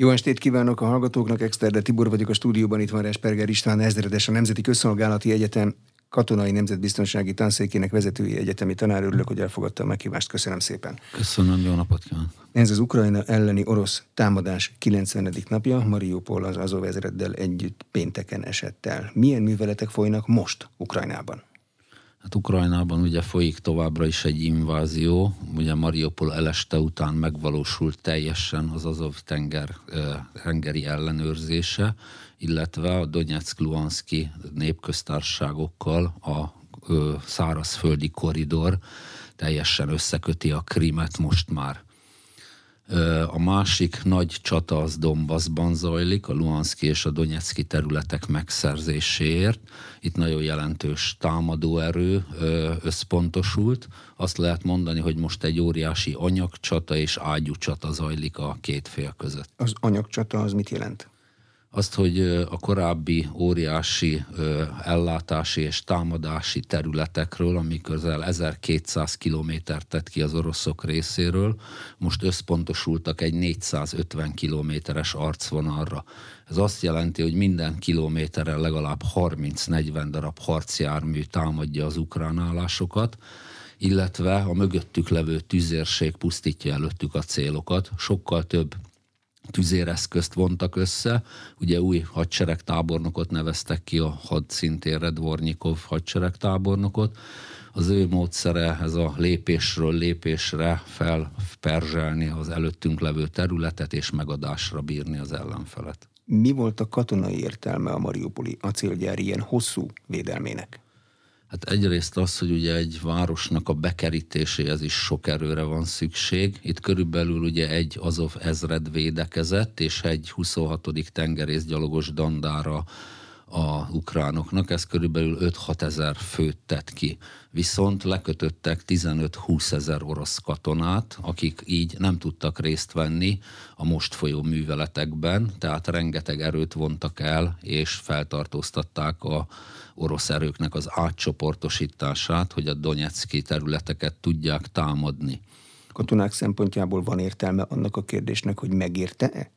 Jó estét kívánok a hallgatóknak, Exterde Tibor vagyok a stúdióban, itt van Resperger István, ezredes a Nemzeti Közszolgálati Egyetem Katonai Nemzetbiztonsági Tanszékének vezetői egyetemi tanár. Örülök, hogy elfogadta a meghívást. Köszönöm szépen. Köszönöm, jó napot kívánok. Ez az Ukrajna elleni orosz támadás 90. napja. Mariupol az Azov ezreddel együtt pénteken esett el. Milyen műveletek folynak most Ukrajnában? Hát Ukrajnában ugye folyik továbbra is egy invázió, ugye Mariupol eleste után megvalósult teljesen az Azov tenger tengeri ellenőrzése, illetve a Donetsk-Luhanszki népköztársaságokkal a szárazföldi koridor teljesen összeköti a Krimet most már. A másik nagy csata az Donbassban zajlik, a Luhanszki és a Donetszki területek megszerzéséért. Itt nagyon jelentős támadóerő összpontosult. Azt lehet mondani, hogy most egy óriási anyagcsata és ágyúcsata zajlik a két fél között. Az anyagcsata az mit jelent? Azt, hogy a korábbi óriási ellátási és támadási területekről, ami közel 1200 kilométert tett ki az oroszok részéről, most összpontosultak egy 450 kilométeres arcvonalra. Ez azt jelenti, hogy minden kilométeren legalább 30-40 darab harcjármű támadja az ukrán állásokat, illetve a mögöttük levő tüzérség pusztítja előttük a célokat. Sokkal több tüzéreszközt vontak össze. Ugye új hadseregtábornokot neveztek ki a hadszintérre, Dvornyikov hadseregtábornokot. Az ő módszere ez a lépésről lépésre felperzselni az előttünk levő területet és megadásra bírni az ellenfelet. Mi volt a katonai értelme a Mariupoli acélgyár ilyen hosszú védelmének? Hát egyrészt az, hogy ugye egy városnak a bekerítéséhez is sok erőre van szükség. Itt körülbelül ugye egy Azov ezred védekezett, és egy 26. tengerészgyalogos dandára a ukránoknak, ez körülbelül 5-6 ezer főt tett ki. Viszont lekötöttek 15-20 ezer orosz katonát, akik így nem tudtak részt venni a most folyó műveletekben, tehát rengeteg erőt vontak el, és feltartóztatták a orosz erőknek az átcsoportosítását, hogy a Donetszki területeket tudják támadni. Katonák szempontjából van értelme annak a kérdésnek, hogy megérte-e?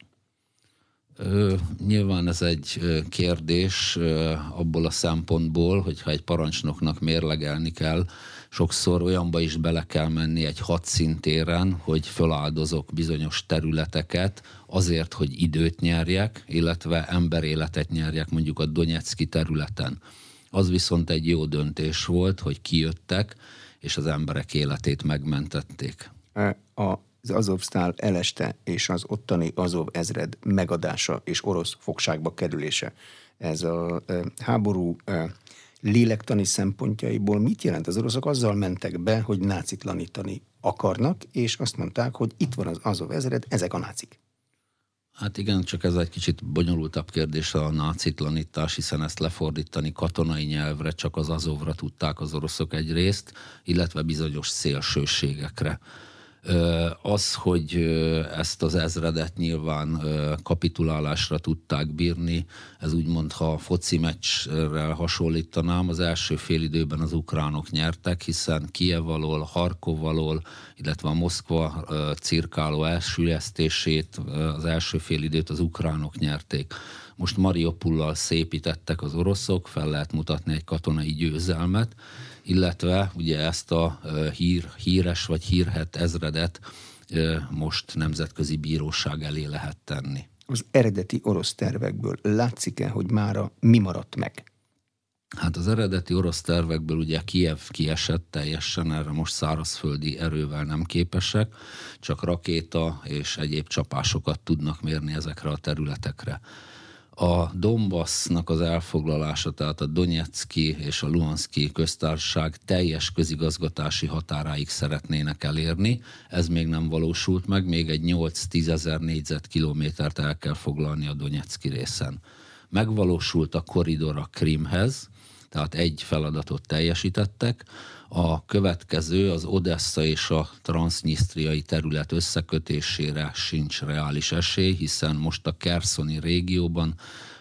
Ö, nyilván ez egy kérdés ö, abból a szempontból, hogyha egy parancsnoknak mérlegelni kell, sokszor olyanba is bele kell menni egy hadszintéren, hogy föláldozok bizonyos területeket azért, hogy időt nyerjek, illetve emberéletet nyerjek mondjuk a Donetszki területen. Az viszont egy jó döntés volt, hogy kijöttek, és az emberek életét megmentették. A az Azovsztál eleste és az ottani Azov ezred megadása és orosz fogságba kerülése. Ez a háború lélektani szempontjaiból mit jelent? Az oroszok azzal mentek be, hogy nácitlanítani akarnak, és azt mondták, hogy itt van az Azov ezred, ezek a nácik. Hát igen, csak ez egy kicsit bonyolultabb kérdés a nácitlanítás, hiszen ezt lefordítani katonai nyelvre csak az Azovra tudták az oroszok egyrészt, illetve bizonyos szélsőségekre. Az, hogy ezt az ezredet nyilván kapitulálásra tudták bírni, ez úgymond, ha a foci meccsrel hasonlítanám, az első fél időben az ukránok nyertek, hiszen Kiev alól, Harkov alól, illetve a Moszkva cirkáló elsüllyesztését, az első fél időt az ukránok nyerték. Most Mariupollal szépítettek az oroszok, fel lehet mutatni egy katonai győzelmet, illetve ugye ezt a hír, híres vagy hírhet ezredet most nemzetközi bíróság elé lehet tenni. Az eredeti orosz tervekből látszik-e, hogy mára mi maradt meg? Hát az eredeti orosz tervekből ugye Kiev kiesett teljesen, erre most szárazföldi erővel nem képesek, csak rakéta és egyéb csapásokat tudnak mérni ezekre a területekre a Donbassnak az elfoglalása, tehát a Donetszki és a Luhanszki köztársaság teljes közigazgatási határáig szeretnének elérni. Ez még nem valósult meg, még egy 8-10 ezer négyzetkilométert el kell foglalni a Donetszki részen. Megvalósult a koridor a Krimhez, tehát egy feladatot teljesítettek, a következő az Odessa és a transznisztriai terület összekötésére sincs reális esély, hiszen most a Kerszoni régióban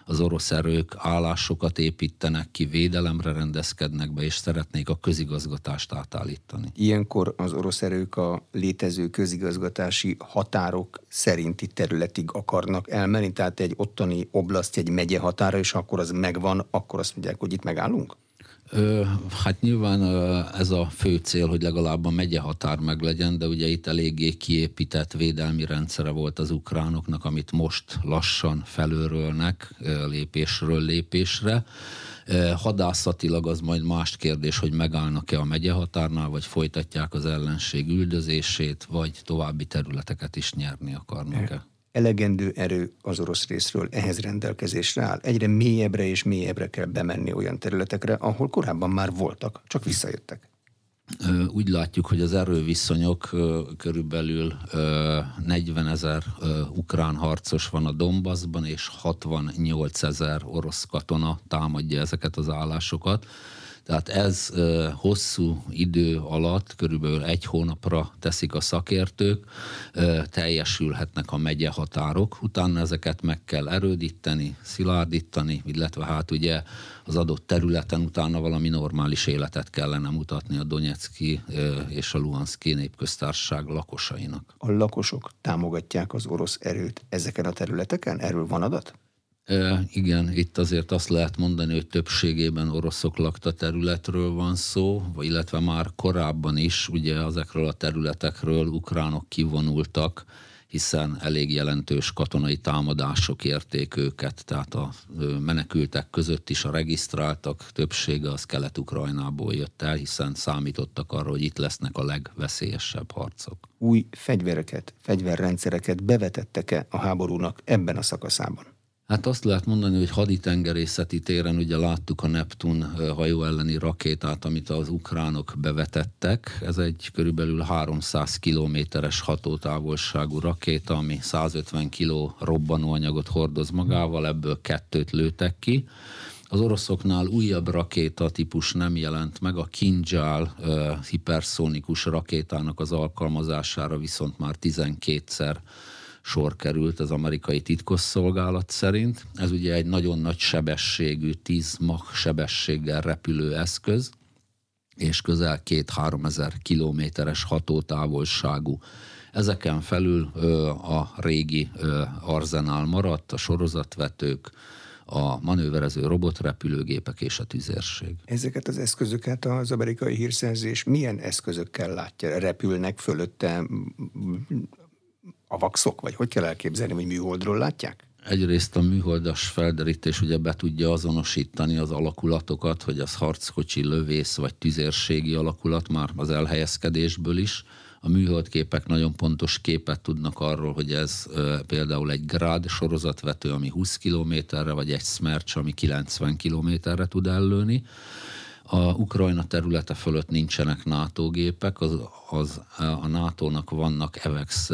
az orosz erők állásokat építenek ki, védelemre rendezkednek be, és szeretnék a közigazgatást átállítani. Ilyenkor az orosz erők a létező közigazgatási határok szerinti területig akarnak elmenni, tehát egy ottani oblaszt, egy megye határa, és akkor az megvan, akkor azt mondják, hogy itt megállunk? Hát nyilván ez a fő cél, hogy legalább a megye határ meg legyen, de ugye itt eléggé kiépített védelmi rendszere volt az ukránoknak, amit most lassan felőrölnek lépésről lépésre. Hadászatilag az majd más kérdés, hogy megállnak-e a megye határnál, vagy folytatják az ellenség üldözését, vagy további területeket is nyerni akarnak-e elegendő erő az orosz részről ehhez rendelkezésre áll. Egyre mélyebbre és mélyebbre kell bemenni olyan területekre, ahol korábban már voltak, csak visszajöttek. Úgy látjuk, hogy az erőviszonyok körülbelül 40 ezer ukrán harcos van a Donbassban, és 68 ezer orosz katona támadja ezeket az állásokat. Tehát ez hosszú idő alatt, körülbelül egy hónapra teszik a szakértők, teljesülhetnek a megye határok, utána ezeket meg kell erődíteni, szilárdítani, illetve hát ugye az adott területen utána valami normális életet kellene mutatni a Donetszki és a Luhanszki népköztársaság lakosainak. A lakosok támogatják az orosz erőt ezeken a területeken? Erről van adat? Igen, itt azért azt lehet mondani, hogy többségében oroszok lakta területről van szó, vagy illetve már korábban is ugye ezekről a területekről ukránok kivonultak, hiszen elég jelentős katonai támadások érték őket, tehát a menekültek között is a regisztráltak többsége az Kelet-Ukrajnából jött el, hiszen számítottak arra, hogy itt lesznek a legveszélyesebb harcok. Új fegyvereket, fegyverrendszereket bevetettek-e a háborúnak ebben a szakaszában? Hát azt lehet mondani, hogy haditengerészeti téren ugye láttuk a Neptun hajó elleni rakétát, amit az ukránok bevetettek. Ez egy körülbelül 300 kilométeres hatótávolságú rakéta, ami 150 kiló robbanóanyagot hordoz magával, ebből kettőt lőtek ki. Az oroszoknál újabb rakéta típus nem jelent meg, a Kinjal uh, hiperszónikus rakétának az alkalmazására viszont már 12-szer sor került az amerikai titkosszolgálat szerint. Ez ugye egy nagyon nagy sebességű, 10 Mach sebességgel repülő eszköz, és közel két-három ezer kilométeres hatótávolságú. Ezeken felül ö, a régi ö, arzenál maradt, a sorozatvetők, a manőverező robotrepülőgépek és a tüzérség. Ezeket az eszközöket az amerikai hírszerzés milyen eszközökkel látja? Repülnek fölötte a vaxok, vagy hogy kell elképzelni, hogy műholdról látják? Egyrészt a műholdas felderítés ugye be tudja azonosítani az alakulatokat, hogy az harckocsi, lövész vagy tüzérségi alakulat már az elhelyezkedésből is. A műholdképek nagyon pontos képet tudnak arról, hogy ez e, például egy Grad sorozatvető, ami 20 kilométerre, vagy egy Smerch, ami 90 kilométerre tud ellőni. A Ukrajna területe fölött nincsenek NATO gépek, az, az, a NATO-nak vannak EVEX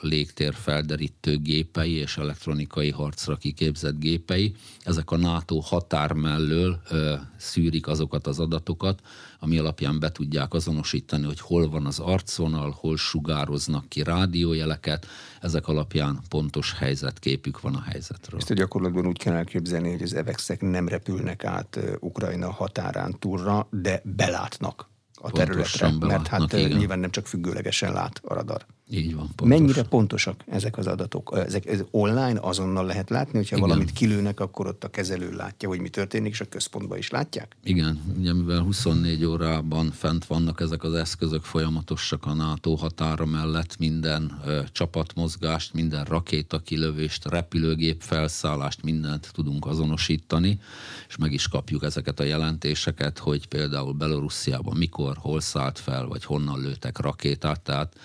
légtér felderítő gépei és elektronikai harcra kiképzett gépei. Ezek a NATO határ mellől ö, szűrik azokat az adatokat, ami alapján be tudják azonosítani, hogy hol van az arcvonal, hol sugároznak ki rádiójeleket, ezek alapján pontos helyzetképük van a helyzetről. Ezt a gyakorlatban úgy kell elképzelni, hogy az evexek nem repülnek át Ukrajna határán túlra, de belátnak a területre, mert hát igen. nyilván nem csak függőlegesen lát a radar. Így van. Pontos. Mennyire pontosak ezek az adatok? Ezek ez online azonnal lehet látni, hogyha Igen. valamit kilőnek, akkor ott a kezelő látja, hogy mi történik, és a központban is látják? Igen, ugye mivel 24 órában fent vannak ezek az eszközök folyamatosak a NATO határa mellett, minden ö, csapatmozgást, minden rakéta kilövést, repülőgép felszállást, mindent tudunk azonosítani, és meg is kapjuk ezeket a jelentéseket, hogy például Belorussziában mikor, hol szállt fel, vagy honnan lőtek rakétát, tehát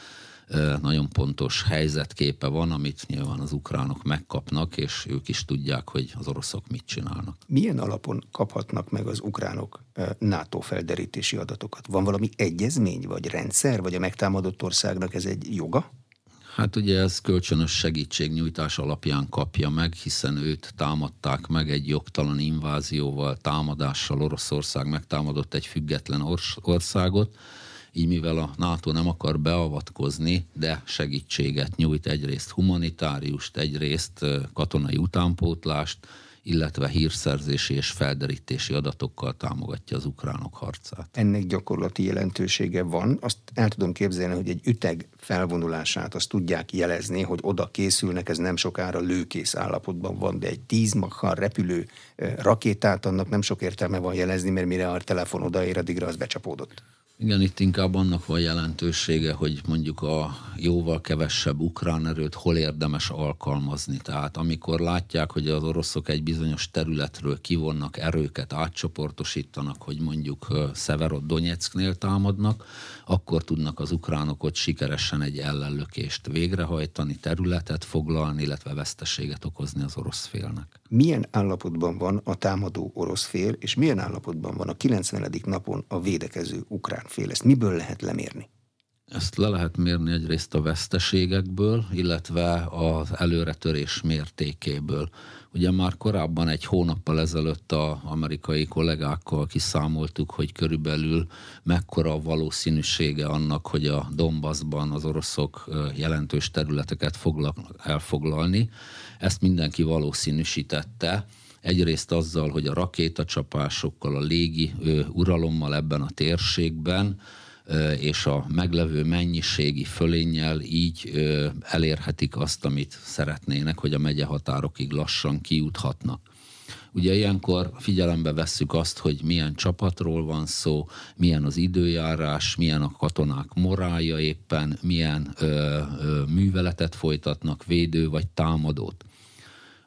nagyon pontos helyzetképe van, amit nyilván az ukránok megkapnak, és ők is tudják, hogy az oroszok mit csinálnak. Milyen alapon kaphatnak meg az ukránok NATO felderítési adatokat? Van valami egyezmény, vagy rendszer, vagy a megtámadott országnak ez egy joga? Hát ugye ez kölcsönös segítségnyújtás alapján kapja meg, hiszen őt támadták meg egy jogtalan invázióval, támadással. Oroszország megtámadott egy független országot, így mivel a NATO nem akar beavatkozni, de segítséget nyújt egyrészt humanitáriust, egyrészt katonai utánpótlást, illetve hírszerzési és felderítési adatokkal támogatja az ukránok harcát. Ennek gyakorlati jelentősége van. Azt el tudom képzelni, hogy egy üteg felvonulását azt tudják jelezni, hogy oda készülnek, ez nem sokára lőkész állapotban van, de egy tíz makkal repülő rakétát annak nem sok értelme van jelezni, mert mire a telefon odaér, addigra az becsapódott. Igen, itt inkább annak van jelentősége, hogy mondjuk a jóval kevesebb ukrán erőt hol érdemes alkalmazni. Tehát amikor látják, hogy az oroszok egy bizonyos területről kivonnak erőket, átcsoportosítanak, hogy mondjuk Szeverod Donetsknél támadnak, akkor tudnak az ukránok ott sikeresen egy ellenlökést végrehajtani, területet foglalni, illetve veszteséget okozni az orosz félnek. Milyen állapotban van a támadó orosz fél, és milyen állapotban van a 90. napon a védekező ukrán fél? Ezt miből lehet lemérni? Ezt le lehet mérni egyrészt a veszteségekből, illetve az előretörés mértékéből. Ugye már korábban egy hónappal ezelőtt a amerikai kollégákkal kiszámoltuk, hogy körülbelül mekkora a valószínűsége annak, hogy a Donbassban az oroszok jelentős területeket foglalnak elfoglalni. Ezt mindenki valószínűsítette. Egyrészt azzal, hogy a rakétacsapásokkal, a légi uralommal ebben a térségben, és a meglevő mennyiségi fölénnyel így elérhetik azt, amit szeretnének, hogy a megye határokig lassan kijuthatnak. Ugye ilyenkor figyelembe vesszük azt, hogy milyen csapatról van szó, milyen az időjárás, milyen a katonák morálja éppen, milyen ö, ö, műveletet folytatnak, védő vagy támadót.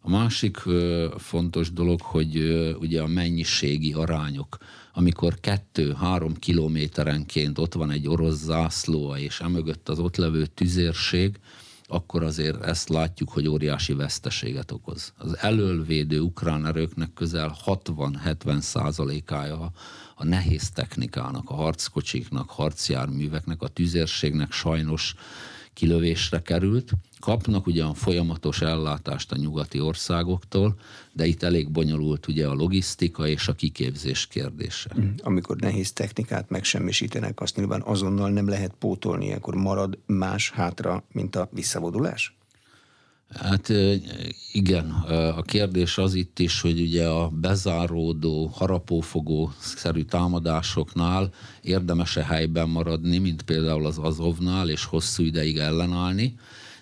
A másik ö, fontos dolog, hogy ö, ugye a mennyiségi arányok amikor kettő-három kilométerenként ott van egy orosz zászló, és emögött az ott levő tüzérség, akkor azért ezt látjuk, hogy óriási veszteséget okoz. Az elölvédő ukrán erőknek közel 60-70 százalékája a nehéz technikának, a harckocsiknak, harcjárműveknek, a tüzérségnek sajnos kilövésre került. Kapnak ugyan folyamatos ellátást a nyugati országoktól, de itt elég bonyolult ugye a logisztika és a kiképzés kérdése. Mm, amikor nehéz technikát megsemmisítenek, azt nyilván azonnal nem lehet pótolni, akkor marad más hátra, mint a visszavonulás? Hát igen, a kérdés az itt is, hogy ugye a bezáródó, harapófogó szerű támadásoknál érdemes-e helyben maradni, mint például az Azovnál, és hosszú ideig ellenállni,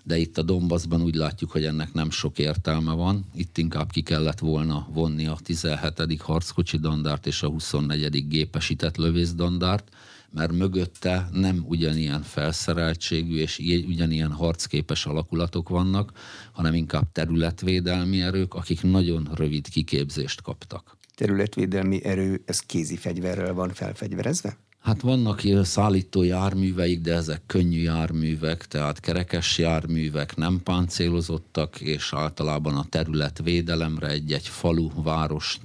de itt a Donbassban úgy látjuk, hogy ennek nem sok értelme van. Itt inkább ki kellett volna vonni a 17. harckocsi dandárt és a 24. gépesített lövészdandárt, mert mögötte nem ugyanilyen felszereltségű és ugyanilyen harcképes alakulatok vannak, hanem inkább területvédelmi erők, akik nagyon rövid kiképzést kaptak. Területvédelmi erő, ez kézi fegyverrel van felfegyverezve? Hát vannak szállító járműveik, de ezek könnyű járművek, tehát kerekes járművek, nem páncélozottak, és általában a területvédelemre egy-egy falu, város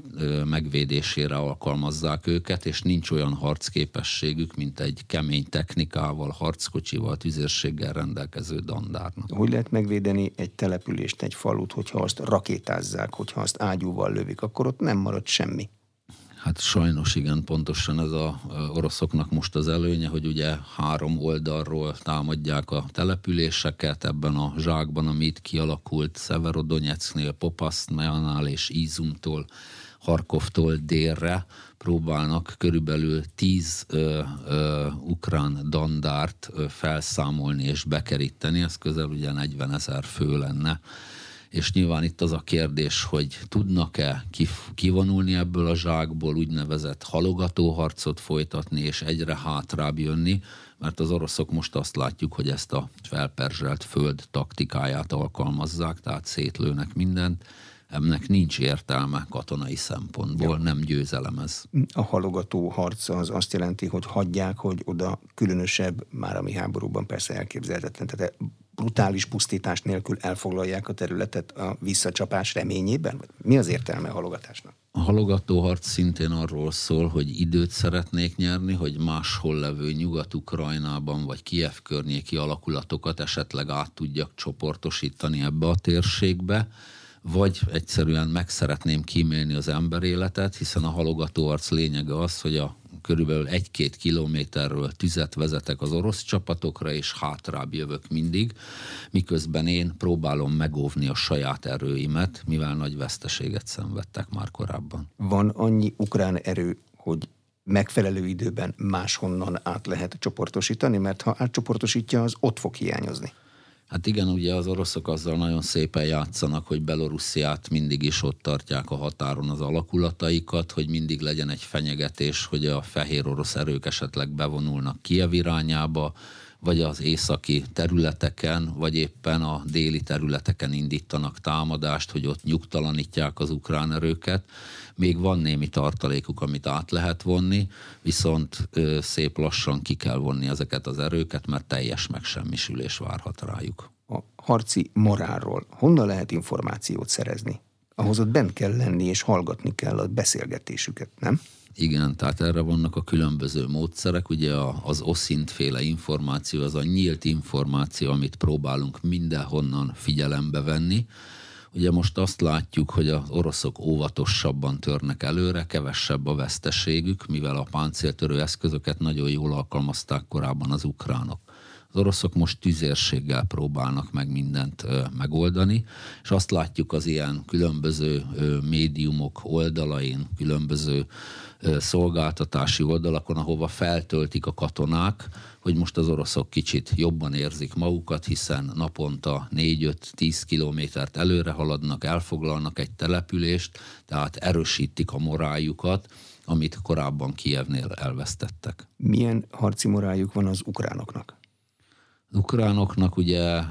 megvédésére alkalmazzák őket, és nincs olyan harcképességük, mint egy kemény technikával, harckocsival, tüzérséggel rendelkező dandárnak. Hogy lehet megvédeni egy települést, egy falut, hogyha azt rakétázzák, hogyha azt ágyúval lövik, akkor ott nem marad semmi. Hát sajnos igen, pontosan ez a oroszoknak most az előnye, hogy ugye három oldalról támadják a településeket ebben a zsákban, amit kialakult Szeverodonyecknél, Popasztmánál és Izumtól, Harkovtól délre próbálnak körülbelül tíz ö, ö, ukrán dandárt ö, felszámolni és bekeríteni, ez közel ugye 40 ezer fő lenne és nyilván itt az a kérdés, hogy tudnak-e kivonulni ebből a zsákból, úgynevezett halogatóharcot folytatni, és egyre hátrább jönni, mert az oroszok most azt látjuk, hogy ezt a felperzselt föld taktikáját alkalmazzák, tehát szétlőnek mindent, ennek nincs értelme katonai szempontból, ja. nem győzelem ez. A halogató harc az azt jelenti, hogy hagyják, hogy oda különösebb, már ami háborúban persze elképzelhetetlen, tehát brutális pusztítás nélkül elfoglalják a területet a visszacsapás reményében? Mi az értelme a halogatásnak? A halogató harc szintén arról szól, hogy időt szeretnék nyerni, hogy máshol levő Nyugat-Ukrajnában vagy Kiev környéki alakulatokat esetleg át tudjak csoportosítani ebbe a térségbe, vagy egyszerűen meg szeretném kímélni az emberéletet, hiszen a halogató arc lényege az, hogy a körülbelül egy-két kilométerről tüzet vezetek az orosz csapatokra, és hátrább jövök mindig, miközben én próbálom megóvni a saját erőimet, mivel nagy veszteséget szenvedtek már korábban. Van annyi ukrán erő, hogy megfelelő időben máshonnan át lehet csoportosítani, mert ha átcsoportosítja, az ott fog hiányozni. Hát igen, ugye az oroszok azzal nagyon szépen játszanak, hogy Belorussziát mindig is ott tartják a határon az alakulataikat, hogy mindig legyen egy fenyegetés, hogy a fehér orosz erők esetleg bevonulnak Kiev irányába, vagy az északi területeken, vagy éppen a déli területeken indítanak támadást, hogy ott nyugtalanítják az ukrán erőket. Még van némi tartalékuk, amit át lehet vonni, viszont ö, szép lassan ki kell vonni ezeket az erőket, mert teljes megsemmisülés várhat rájuk. A harci morálról honnan lehet információt szerezni? Ahhoz ott bent kell lenni, és hallgatni kell a beszélgetésüket, nem? Igen, tehát erre vannak a különböző módszerek. Ugye az oszint féle információ, az a nyílt információ, amit próbálunk mindenhonnan figyelembe venni. Ugye most azt látjuk, hogy az oroszok óvatosabban törnek előre, kevesebb a veszteségük, mivel a páncéltörő eszközöket nagyon jól alkalmazták korábban az ukránok. Az oroszok most tüzérséggel próbálnak meg mindent ö, megoldani, és azt látjuk az ilyen különböző ö, médiumok oldalain, különböző szolgáltatási oldalakon, ahova feltöltik a katonák, hogy most az oroszok kicsit jobban érzik magukat, hiszen naponta 4-5-10 kilométert előre haladnak, elfoglalnak egy települést, tehát erősítik a moráljukat, amit korábban Kievnél elvesztettek. Milyen harci moráljuk van az ukránoknak? ukránoknak ugye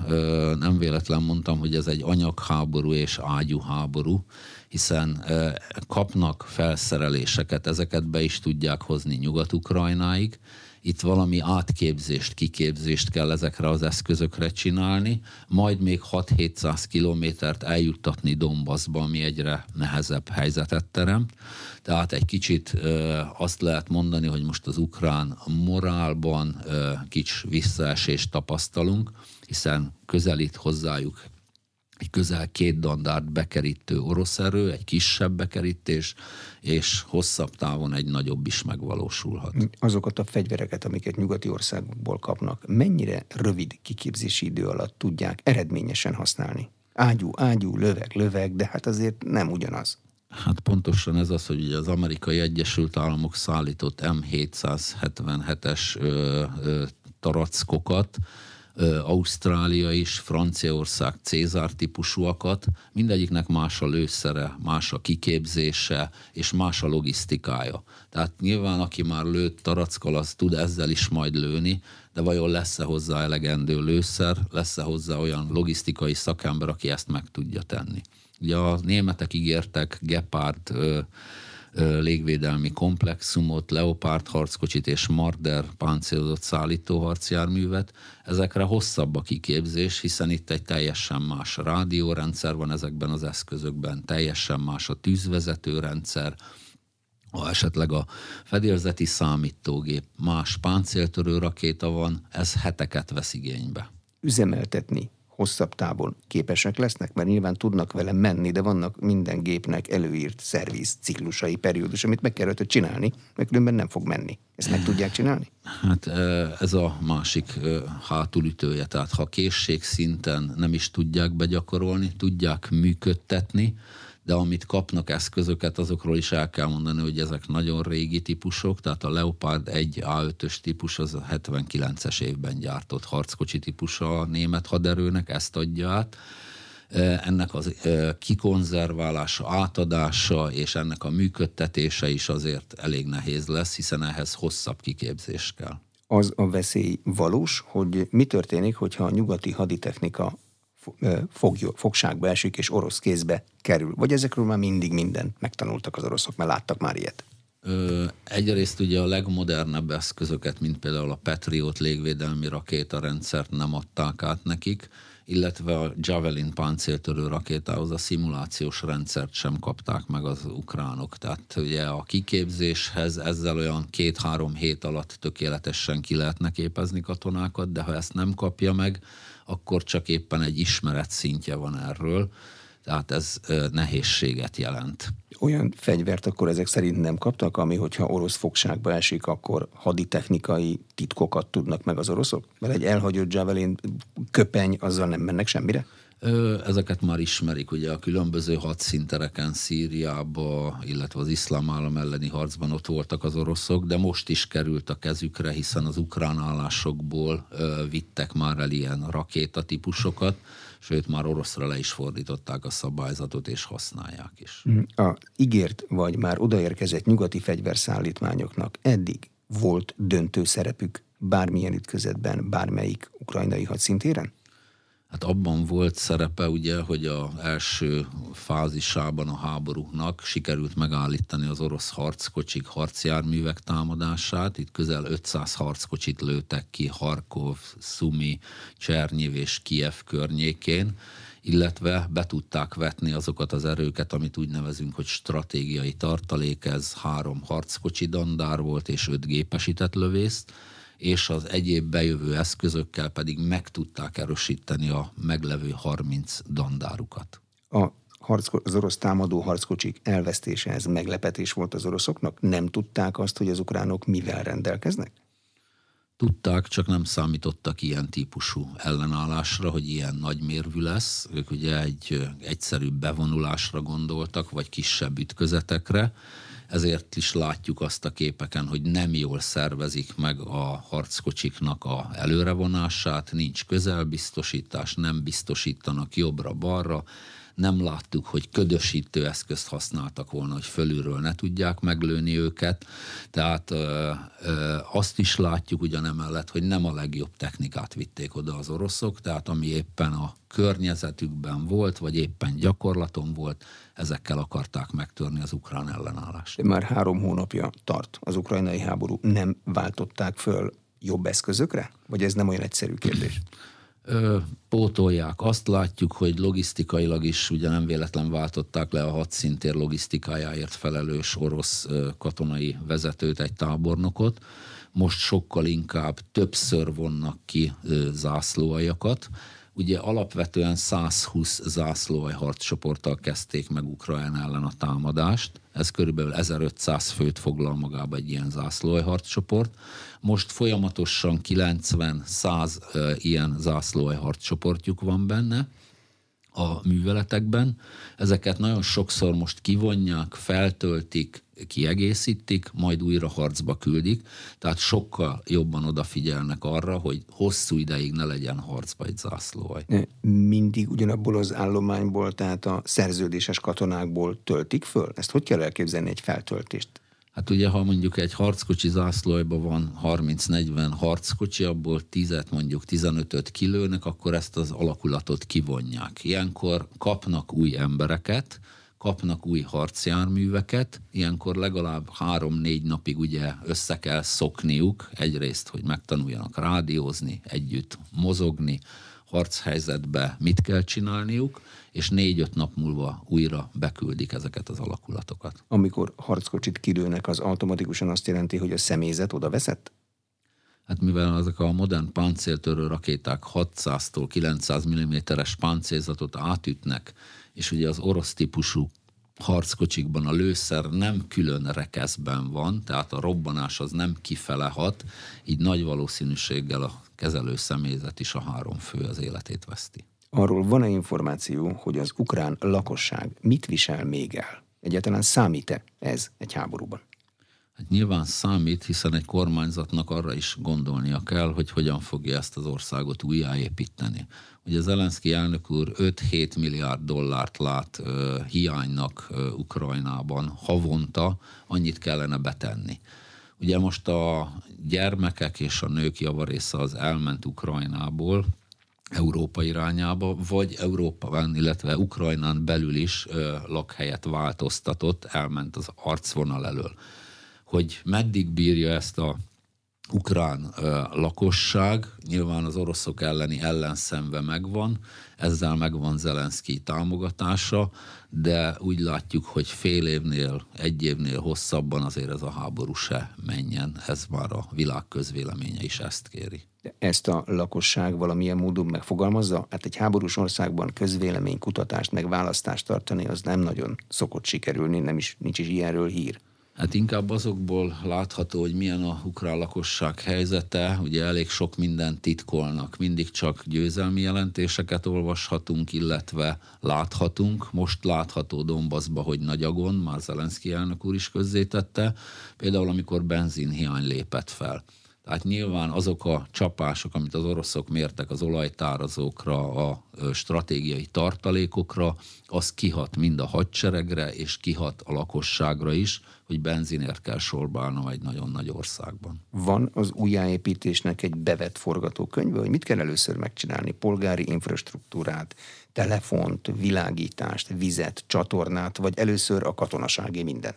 nem véletlen mondtam, hogy ez egy anyagháború és ágyúháború, hiszen kapnak felszereléseket, ezeket be is tudják hozni Nyugat-Ukrajnáig, itt valami átképzést, kiképzést kell ezekre az eszközökre csinálni, majd még 6-700 kilométert eljuttatni Dombaszba, ami egyre nehezebb helyzetet teremt. Tehát egy kicsit azt lehet mondani, hogy most az ukrán morálban kics visszaesést tapasztalunk, hiszen közelít hozzájuk egy közel két dandárt bekerítő orosz erő, egy kisebb bekerítés, és hosszabb távon egy nagyobb is megvalósulhat. Azokat a fegyvereket, amiket nyugati országokból kapnak, mennyire rövid kiképzési idő alatt tudják eredményesen használni? Ágyú, ágyú, löveg, löveg, de hát azért nem ugyanaz. Hát pontosan ez az, hogy az amerikai Egyesült Államok szállított M777-es ö, ö, tarackokat, Ausztrália is, Franciaország Cézár típusúakat, mindegyiknek más a lőszere, más a kiképzése, és más a logisztikája. Tehát nyilván, aki már lőtt tarackal, az tud ezzel is majd lőni, de vajon lesz-e hozzá elegendő lőszer, lesz-e hozzá olyan logisztikai szakember, aki ezt meg tudja tenni. Ugye a németek ígértek Gepard légvédelmi komplexumot, Leopard harckocsit és Marder páncélozott szállító harcjárművet. Ezekre hosszabb a kiképzés, hiszen itt egy teljesen más rádiórendszer van ezekben az eszközökben, teljesen más a tűzvezető rendszer, ha esetleg a fedélzeti számítógép más páncéltörő rakéta van, ez heteket vesz igénybe. Üzemeltetni hosszabb távon képesek lesznek, mert nyilván tudnak vele menni, de vannak minden gépnek előírt szerviz ciklusai, periódus, amit meg kell csinálni, mert különben nem fog menni. Ezt meg tudják csinálni? Hát ez a másik hátulütője. Tehát ha készség szinten nem is tudják begyakorolni, tudják működtetni, de amit kapnak eszközöket, azokról is el kell mondani, hogy ezek nagyon régi típusok, tehát a Leopard 1 A5-ös típus az a 79-es évben gyártott harckocsi típusa a német haderőnek, ezt adja át. Ennek az kikonzerválása, átadása és ennek a működtetése is azért elég nehéz lesz, hiszen ehhez hosszabb kiképzés kell. Az a veszély valós, hogy mi történik, hogyha a nyugati haditechnika fogja, fogságba esik és orosz kézbe kerül? Vagy ezekről már mindig mindent megtanultak az oroszok, mert láttak már ilyet? Ö, egyrészt ugye a legmodernebb eszközöket, mint például a Patriot légvédelmi rakétarendszert nem adták át nekik, illetve a Javelin páncéltörő rakétához a szimulációs rendszert sem kapták meg az ukránok. Tehát ugye a kiképzéshez ezzel olyan két-három hét alatt tökéletesen ki lehetne képezni katonákat, de ha ezt nem kapja meg, akkor csak éppen egy ismeret szintje van erről. Tehát ez nehézséget jelent. Olyan fegyvert akkor ezek szerint nem kaptak, ami, hogyha orosz fogságba esik, akkor haditechnikai titkokat tudnak meg az oroszok? Mert egy elhagyott javelin köpeny, azzal nem mennek semmire? Ezeket már ismerik, ugye a különböző hadszintereken, Szíriába, illetve az iszlám állam elleni harcban ott voltak az oroszok, de most is került a kezükre, hiszen az ukrán állásokból vittek már el ilyen rakétatípusokat, sőt már oroszra le is fordították a szabályzatot, és használják is. Mm, a ígért, vagy már odaérkezett nyugati fegyverszállítmányoknak eddig volt döntő szerepük bármilyen ütközetben, bármelyik ukrajnai hadszintéren? Hát abban volt szerepe ugye, hogy a első fázisában a háborúknak sikerült megállítani az orosz harckocsik harcjárművek támadását. Itt közel 500 harckocsit lőttek ki Harkov, Szumi, Csernyiv és Kiev környékén illetve be tudták vetni azokat az erőket, amit úgy nevezünk, hogy stratégiai tartalék, ez három harckocsi dandár volt és öt gépesített lövészt, és az egyéb bejövő eszközökkel pedig meg tudták erősíteni a meglevő 30 dandárukat. A harcko- az orosz támadó harckocsik elvesztése, ez meglepetés volt az oroszoknak? Nem tudták azt, hogy az ukránok mivel rendelkeznek? Tudták, csak nem számítottak ilyen típusú ellenállásra, hogy ilyen nagymérvű lesz. Ők ugye egy egyszerű bevonulásra gondoltak, vagy kisebb ütközetekre, ezért is látjuk azt a képeken, hogy nem jól szervezik meg a harckocsiknak a előrevonását, nincs közelbiztosítás, nem biztosítanak jobbra-balra, nem láttuk, hogy ködösítő eszközt használtak volna, hogy fölülről ne tudják meglőni őket. Tehát ö, ö, azt is látjuk ugyanemellett, hogy nem a legjobb technikát vitték oda az oroszok, tehát ami éppen a környezetükben volt, vagy éppen gyakorlaton volt, ezekkel akarták megtörni az ukrán ellenállást. Már három hónapja tart az ukrajnai háború. Nem váltották föl jobb eszközökre? Vagy ez nem olyan egyszerű kérdés? Ö, pótolják. Azt látjuk, hogy logisztikailag is ugye nem véletlen váltották le a hadszintér logisztikájáért felelős orosz ö, katonai vezetőt, egy tábornokot. Most sokkal inkább többször vonnak ki ö, zászlóajakat, Ugye alapvetően 120 zászlóaj harccsoporttal kezdték meg Ukrajna ellen a támadást. Ez körülbelül 1500 főt foglal magába egy ilyen zászlóaj harccsoport. Most folyamatosan 90-100 ilyen zászlóaj harccsoportjuk van benne a műveletekben. Ezeket nagyon sokszor most kivonják, feltöltik, kiegészítik, majd újra harcba küldik, tehát sokkal jobban odafigyelnek arra, hogy hosszú ideig ne legyen harcba egy zászlóaj. Mindig ugyanabból az állományból, tehát a szerződéses katonákból töltik föl? Ezt hogy kell elképzelni egy feltöltést? Hát ugye, ha mondjuk egy harckocsi zászlójban van 30-40 harckocsi, abból 10 mondjuk 15-öt kilőnek, akkor ezt az alakulatot kivonják. Ilyenkor kapnak új embereket, kapnak új harcjárműveket, ilyenkor legalább három-négy napig ugye össze kell szokniuk, egyrészt, hogy megtanuljanak rádiózni, együtt mozogni, harchelyzetbe mit kell csinálniuk, és négy-öt nap múlva újra beküldik ezeket az alakulatokat. Amikor harckocsit kilőnek, az automatikusan azt jelenti, hogy a személyzet oda veszett? Hát mivel azok a modern páncéltörő rakéták 600-tól 900 mm-es páncélzatot átütnek, és ugye az orosz típusú harckocsikban a lőszer nem külön rekeszben van, tehát a robbanás az nem kifele hat, így nagy valószínűséggel a kezelő személyzet is a három fő az életét veszti. Arról van-e információ, hogy az ukrán lakosság mit visel még el? Egyáltalán számít-e ez egy háborúban? Hát nyilván számít, hiszen egy kormányzatnak arra is gondolnia kell, hogy hogyan fogja ezt az országot újjáépíteni. Ugye Zelenszky elnök úr 5-7 milliárd dollárt lát uh, hiánynak uh, Ukrajnában havonta, annyit kellene betenni. Ugye most a gyermekek és a nők javarésze az elment Ukrajnából, Európa irányába, vagy Európában, illetve Ukrajnán belül is ö, lakhelyet változtatott, elment az arcvonal elől. Hogy meddig bírja ezt a ukrán ö, lakosság, nyilván az oroszok elleni ellenszemve megvan, ezzel megvan Zelenszky támogatása, de úgy látjuk, hogy fél évnél, egy évnél hosszabban azért ez a háború se menjen, ez már a világ közvéleménye is ezt kéri. Ezt a lakosság valamilyen módon megfogalmazza? Hát egy háborús országban közvéleménykutatást, meg választást tartani, az nem nagyon szokott sikerülni, nem is, nincs is ilyenről hír. Hát inkább azokból látható, hogy milyen a ukrán lakosság helyzete. Ugye elég sok mindent titkolnak. Mindig csak győzelmi jelentéseket olvashatunk, illetve láthatunk. Most látható Donbassba, hogy nagyagon, már Zelenszky elnök úr is közzétette, például amikor benzinhiány lépett fel. Tehát nyilván azok a csapások, amit az oroszok mértek az olajtárazókra, a stratégiai tartalékokra, az kihat mind a hadseregre, és kihat a lakosságra is, hogy benzinért kell sorbálnom egy nagyon nagy országban. Van az újjáépítésnek egy bevett forgatókönyve, hogy mit kell először megcsinálni? Polgári infrastruktúrát, telefont, világítást, vizet, csatornát, vagy először a katonaságé minden?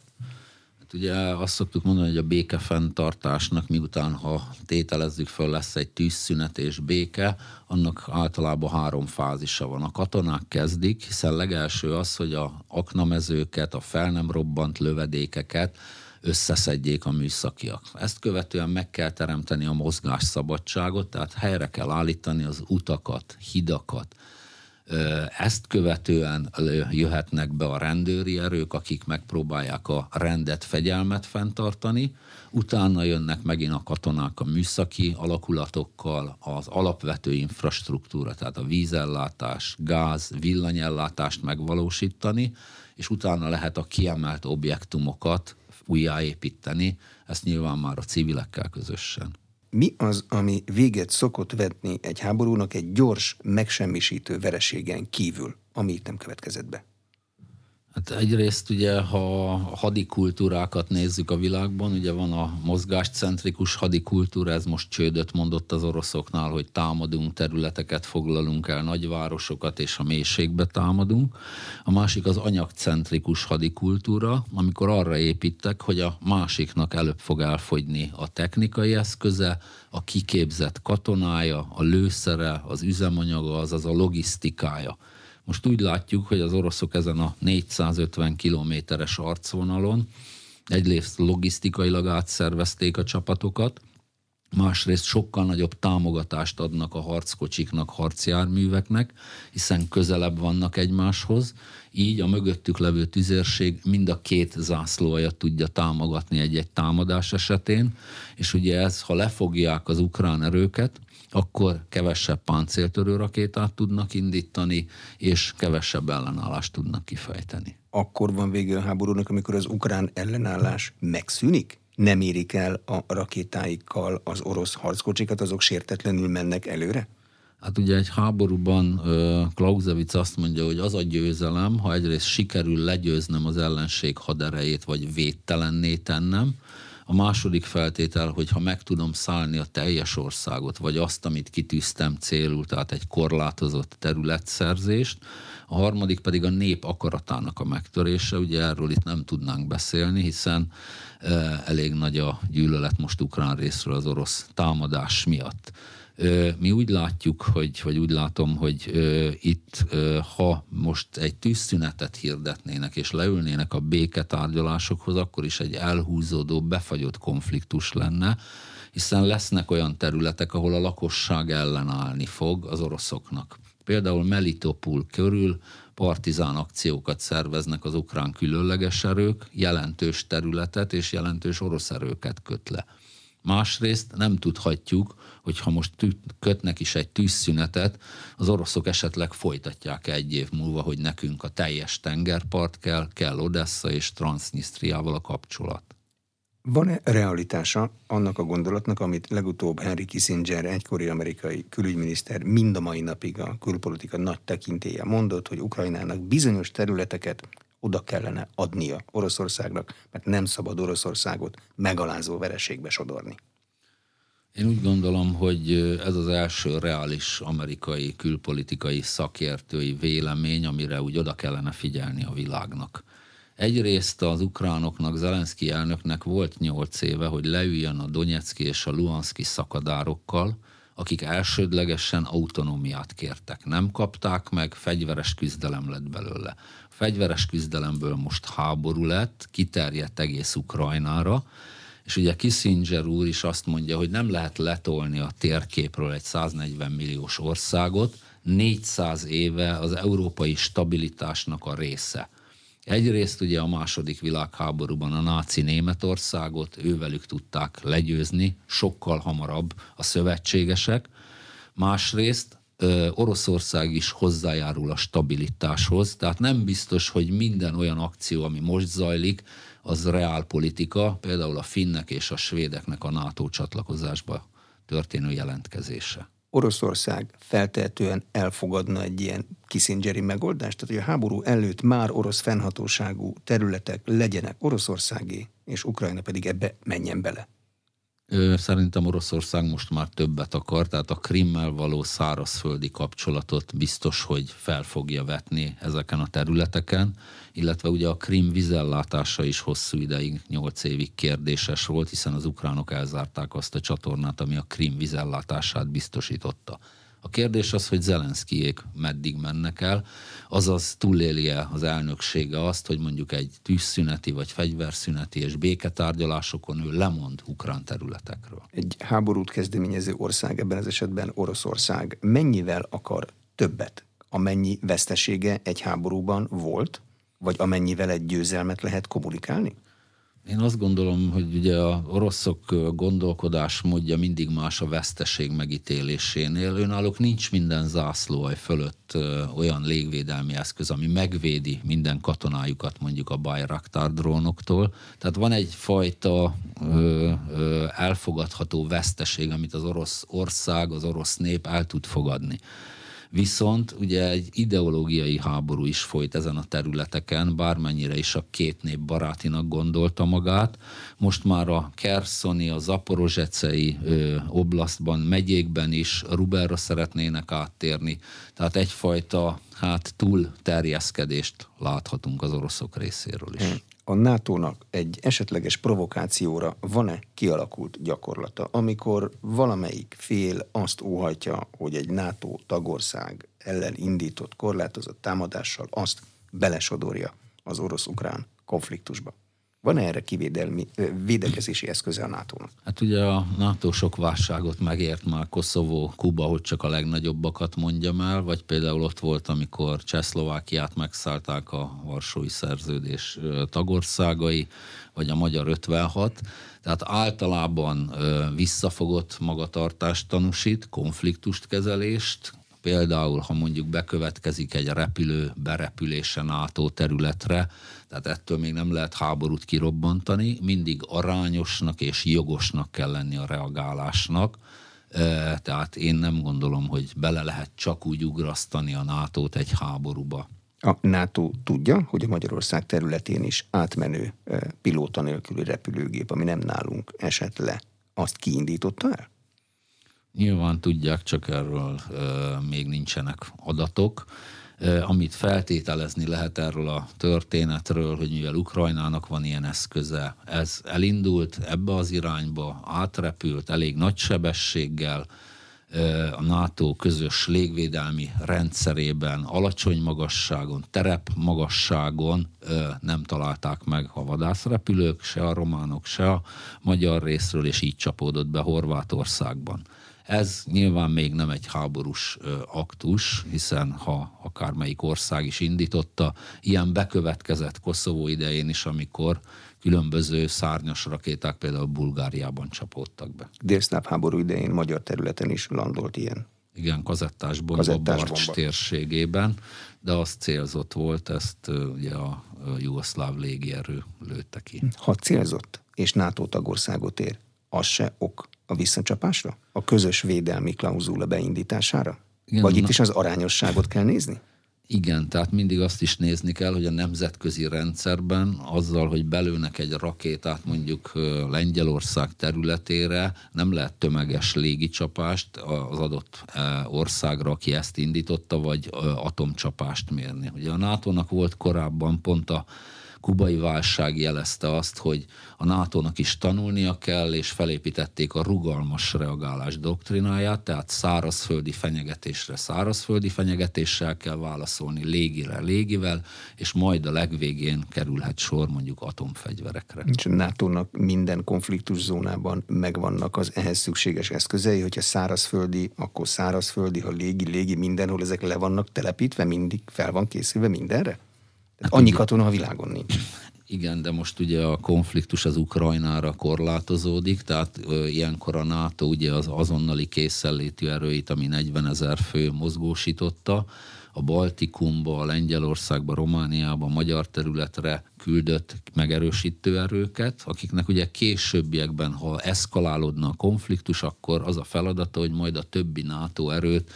Hát ugye azt szoktuk mondani, hogy a békefenntartásnak miután, ha tételezzük föl, lesz egy tűzszünet és béke, annak általában három fázisa van. A katonák kezdik, hiszen legelső az, hogy a aknamezőket, a fel nem robbant lövedékeket összeszedjék a műszakiak. Ezt követően meg kell teremteni a mozgásszabadságot, tehát helyre kell állítani az utakat, hidakat, ezt követően jöhetnek be a rendőri erők, akik megpróbálják a rendet, fegyelmet fenntartani, utána jönnek megint a katonák a műszaki alakulatokkal, az alapvető infrastruktúra, tehát a vízellátás, gáz, villanyellátást megvalósítani, és utána lehet a kiemelt objektumokat újjáépíteni, ezt nyilván már a civilekkel közösen mi az, ami véget szokott vetni egy háborúnak egy gyors, megsemmisítő vereségen kívül, ami itt nem következett be? Hát egyrészt ugye, ha hadikultúrákat nézzük a világban, ugye van a mozgáscentrikus hadikultúra, ez most csődöt mondott az oroszoknál, hogy támadunk területeket, foglalunk el nagyvárosokat, és a mélységbe támadunk. A másik az anyagcentrikus hadikultúra, amikor arra építek, hogy a másiknak előbb fog elfogyni a technikai eszköze, a kiképzett katonája, a lőszere, az üzemanyaga, azaz a logisztikája most úgy látjuk, hogy az oroszok ezen a 450 kilométeres arcvonalon egyrészt logisztikailag átszervezték a csapatokat, másrészt sokkal nagyobb támogatást adnak a harckocsiknak, harcjárműveknek, hiszen közelebb vannak egymáshoz, így a mögöttük levő tüzérség mind a két zászlója tudja támogatni egy-egy támadás esetén, és ugye ez, ha lefogják az ukrán erőket, akkor kevesebb páncéltörő rakétát tudnak indítani, és kevesebb ellenállást tudnak kifejteni. Akkor van vége a háborúnak, amikor az ukrán ellenállás megszűnik? Nem érik el a rakétáikkal az orosz harckocsikat, azok sértetlenül mennek előre? Hát ugye egy háborúban Clausewitz azt mondja, hogy az a győzelem, ha egyrészt sikerül legyőznem az ellenség haderejét, vagy védtelenné tennem, a második feltétel, hogy ha meg tudom szállni a teljes országot, vagy azt, amit kitűztem célul, tehát egy korlátozott területszerzést, a harmadik pedig a nép akaratának a megtörése, ugye erről itt nem tudnánk beszélni, hiszen e, elég nagy a gyűlölet most ukrán részről az orosz támadás miatt. Mi úgy látjuk, hogy, vagy úgy látom, hogy itt, ha most egy tűzszünetet hirdetnének, és leülnének a béketárgyalásokhoz, akkor is egy elhúzódó, befagyott konfliktus lenne, hiszen lesznek olyan területek, ahol a lakosság ellenállni fog az oroszoknak. Például Melitopol körül partizán akciókat szerveznek az ukrán különleges erők, jelentős területet és jelentős orosz erőket köt le. Másrészt nem tudhatjuk, hogy ha most kötnek is egy tűzszünetet, az oroszok esetleg folytatják egy év múlva, hogy nekünk a teljes tengerpart kell, kell Odessa és Transnistriával a kapcsolat. Van-e realitása annak a gondolatnak, amit legutóbb Henry Kissinger, egykori amerikai külügyminiszter mind a mai napig a külpolitika nagy tekintélye mondott, hogy Ukrajnának bizonyos területeket oda kellene adnia Oroszországnak, mert nem szabad Oroszországot megalázó vereségbe sodorni. Én úgy gondolom, hogy ez az első reális amerikai külpolitikai szakértői vélemény, amire úgy oda kellene figyelni a világnak. Egyrészt az ukránoknak, Zelenszky elnöknek volt nyolc éve, hogy leüljön a Donetszki és a Luhanszki szakadárokkal, akik elsődlegesen autonómiát kértek. Nem kapták meg, fegyveres küzdelem lett belőle. Fegyveres küzdelemből most háború lett, kiterjedt egész Ukrajnára, és ugye Kissinger úr is azt mondja, hogy nem lehet letolni a térképről egy 140 milliós országot, 400 éve az európai stabilitásnak a része. Egyrészt ugye a második világháborúban a náci Németországot ővelük tudták legyőzni, sokkal hamarabb a szövetségesek. Másrészt Oroszország is hozzájárul a stabilitáshoz, tehát nem biztos, hogy minden olyan akció, ami most zajlik, az reálpolitika, például a finnek és a svédeknek a NATO csatlakozásba történő jelentkezése. Oroszország feltehetően elfogadna egy ilyen Kissingeri megoldást? Tehát, hogy a háború előtt már orosz fennhatóságú területek legyenek oroszországi, és Ukrajna pedig ebbe menjen bele? Szerintem Oroszország most már többet akar, tehát a Krimmel való szárazföldi kapcsolatot biztos, hogy fel fogja vetni ezeken a területeken, illetve ugye a Krim vizellátása is hosszú ideig, nyolc évig kérdéses volt, hiszen az ukránok elzárták azt a csatornát, ami a Krim vizellátását biztosította. A kérdés az, hogy Zelenszkijék meddig mennek el, azaz túlélje az elnöksége azt, hogy mondjuk egy tűzszüneti vagy fegyverszüneti és béketárgyalásokon ő lemond ukrán területekről. Egy háborút kezdeményező ország, ebben az esetben Oroszország mennyivel akar többet, amennyi vesztesége egy háborúban volt, vagy amennyivel egy győzelmet lehet kommunikálni? Én azt gondolom, hogy ugye a oroszok gondolkodásmódja mindig más a veszteség megítélésénél. Önállók nincs minden zászlóaj fölött olyan légvédelmi eszköz, ami megvédi minden katonájukat mondjuk a Bayraktar drónoktól. Tehát van egyfajta ö, ö, elfogadható veszteség, amit az orosz ország, az orosz nép el tud fogadni. Viszont ugye egy ideológiai háború is folyt ezen a területeken, bármennyire is a két nép barátinak gondolta magát. Most már a Kerszoni, a Zaporozsecei oblasztban, megyékben is Ruberra szeretnének áttérni. Tehát egyfajta hát túl terjeszkedést láthatunk az oroszok részéről is. Hmm a NATO-nak egy esetleges provokációra van-e kialakult gyakorlata, amikor valamelyik fél azt óhajtja, hogy egy NATO tagország ellen indított korlátozott támadással azt belesodorja az orosz-ukrán konfliktusba? Van erre kivédelmi, védekezési eszköze a NATO-nak? Hát ugye a NATO sok válságot megért már Koszovó, Kuba, hogy csak a legnagyobbakat mondjam el, vagy például ott volt, amikor Csehszlovákiát megszállták a Varsói Szerződés tagországai, vagy a Magyar 56. Tehát általában visszafogott magatartást tanúsít, konfliktust kezelést, például, ha mondjuk bekövetkezik egy repülő berepülése NATO területre, tehát ettől még nem lehet háborút kirobbantani, mindig arányosnak és jogosnak kell lenni a reagálásnak, tehát én nem gondolom, hogy bele lehet csak úgy ugrasztani a nato egy háborúba. A NATO tudja, hogy a Magyarország területén is átmenő pilóta nélküli repülőgép, ami nem nálunk esett le, azt kiindította el? Nyilván tudják, csak erről még nincsenek adatok. Amit feltételezni lehet erről a történetről, hogy mivel Ukrajnának van ilyen eszköze, ez elindult ebbe az irányba, átrepült elég nagy sebességgel, a NATO közös légvédelmi rendszerében alacsony magasságon, terep magasságon nem találták meg a vadászrepülők, se a románok, se a magyar részről, és így csapódott be Horvátországban. Ez nyilván még nem egy háborús aktus, hiszen ha akármelyik ország is indította, ilyen bekövetkezett Koszovó idején is, amikor különböző szárnyas rakéták például Bulgáriában csapódtak be. Délszláv háború idején magyar területen is landolt ilyen. Igen, kazettás bomba kazettás Barcs bomba. térségében, de az célzott volt, ezt ugye a jugoszláv légierő lőtte ki. Ha célzott és NATO tagországot ér, az se ok a visszacsapásra? A közös védelmi klauzula beindítására? Igen, Vagy itt is az arányosságot kell nézni? Igen, tehát mindig azt is nézni kell, hogy a nemzetközi rendszerben azzal, hogy belőnek egy rakétát mondjuk Lengyelország területére, nem lehet tömeges légicsapást az adott országra, aki ezt indította, vagy atomcsapást mérni. Ugye a NATO-nak volt korábban pont a kubai válság jelezte azt, hogy a NATO-nak is tanulnia kell, és felépítették a rugalmas reagálás doktrináját, tehát szárazföldi fenyegetésre szárazföldi fenyegetéssel kell válaszolni, légire légivel, és majd a legvégén kerülhet sor mondjuk atomfegyverekre. És a NATO-nak minden konfliktus zónában megvannak az ehhez szükséges eszközei, hogyha szárazföldi, akkor szárazföldi, ha légi, légi, mindenhol ezek le vannak telepítve, mindig fel van készülve mindenre? Tehát annyi katona a világon nincs. Igen, de most ugye a konfliktus az Ukrajnára korlátozódik, tehát ö, ilyenkor a NATO ugye az azonnali készenlétű erőit, ami 40 ezer fő mozgósította, a Baltikumba, a Lengyelországba, Romániába, a magyar területre küldött megerősítő erőket, akiknek ugye későbbiekben, ha eszkalálódna a konfliktus, akkor az a feladata, hogy majd a többi NATO erőt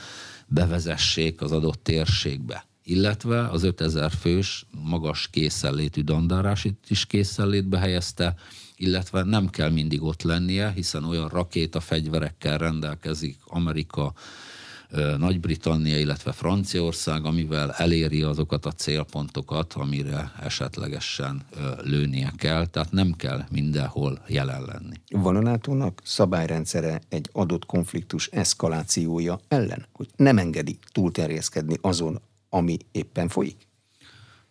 bevezessék az adott térségbe illetve az 5000 fős magas készenlétű dandárásit is készenlétbe helyezte, illetve nem kell mindig ott lennie, hiszen olyan rakétafegyverekkel rendelkezik Amerika, nagy-Britannia, illetve Franciaország, amivel eléri azokat a célpontokat, amire esetlegesen lőnie kell, tehát nem kell mindenhol jelen lenni. Van a nato szabályrendszere egy adott konfliktus eszkalációja ellen, hogy nem engedi túlterjeszkedni azon, ami éppen folyik?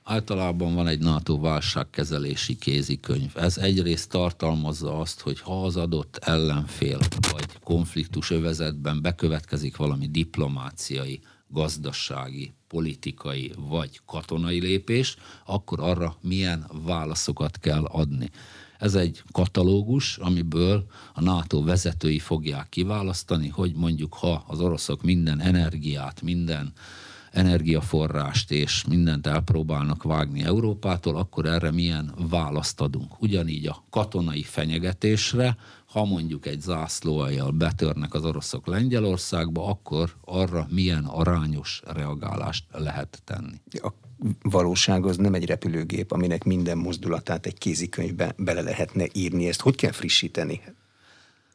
Általában van egy NATO válságkezelési kézikönyv. Ez egyrészt tartalmazza azt, hogy ha az adott ellenfél vagy konfliktus övezetben bekövetkezik valami diplomáciai, gazdasági, politikai vagy katonai lépés, akkor arra milyen válaszokat kell adni. Ez egy katalógus, amiből a NATO vezetői fogják kiválasztani, hogy mondjuk ha az oroszok minden energiát, minden energiaforrást és mindent elpróbálnak vágni Európától, akkor erre milyen választ adunk. Ugyanígy a katonai fenyegetésre, ha mondjuk egy zászlóajjal betörnek az oroszok Lengyelországba, akkor arra milyen arányos reagálást lehet tenni. A valóság az nem egy repülőgép, aminek minden mozdulatát egy kézikönyvbe bele lehetne írni. Ezt hogy kell frissíteni?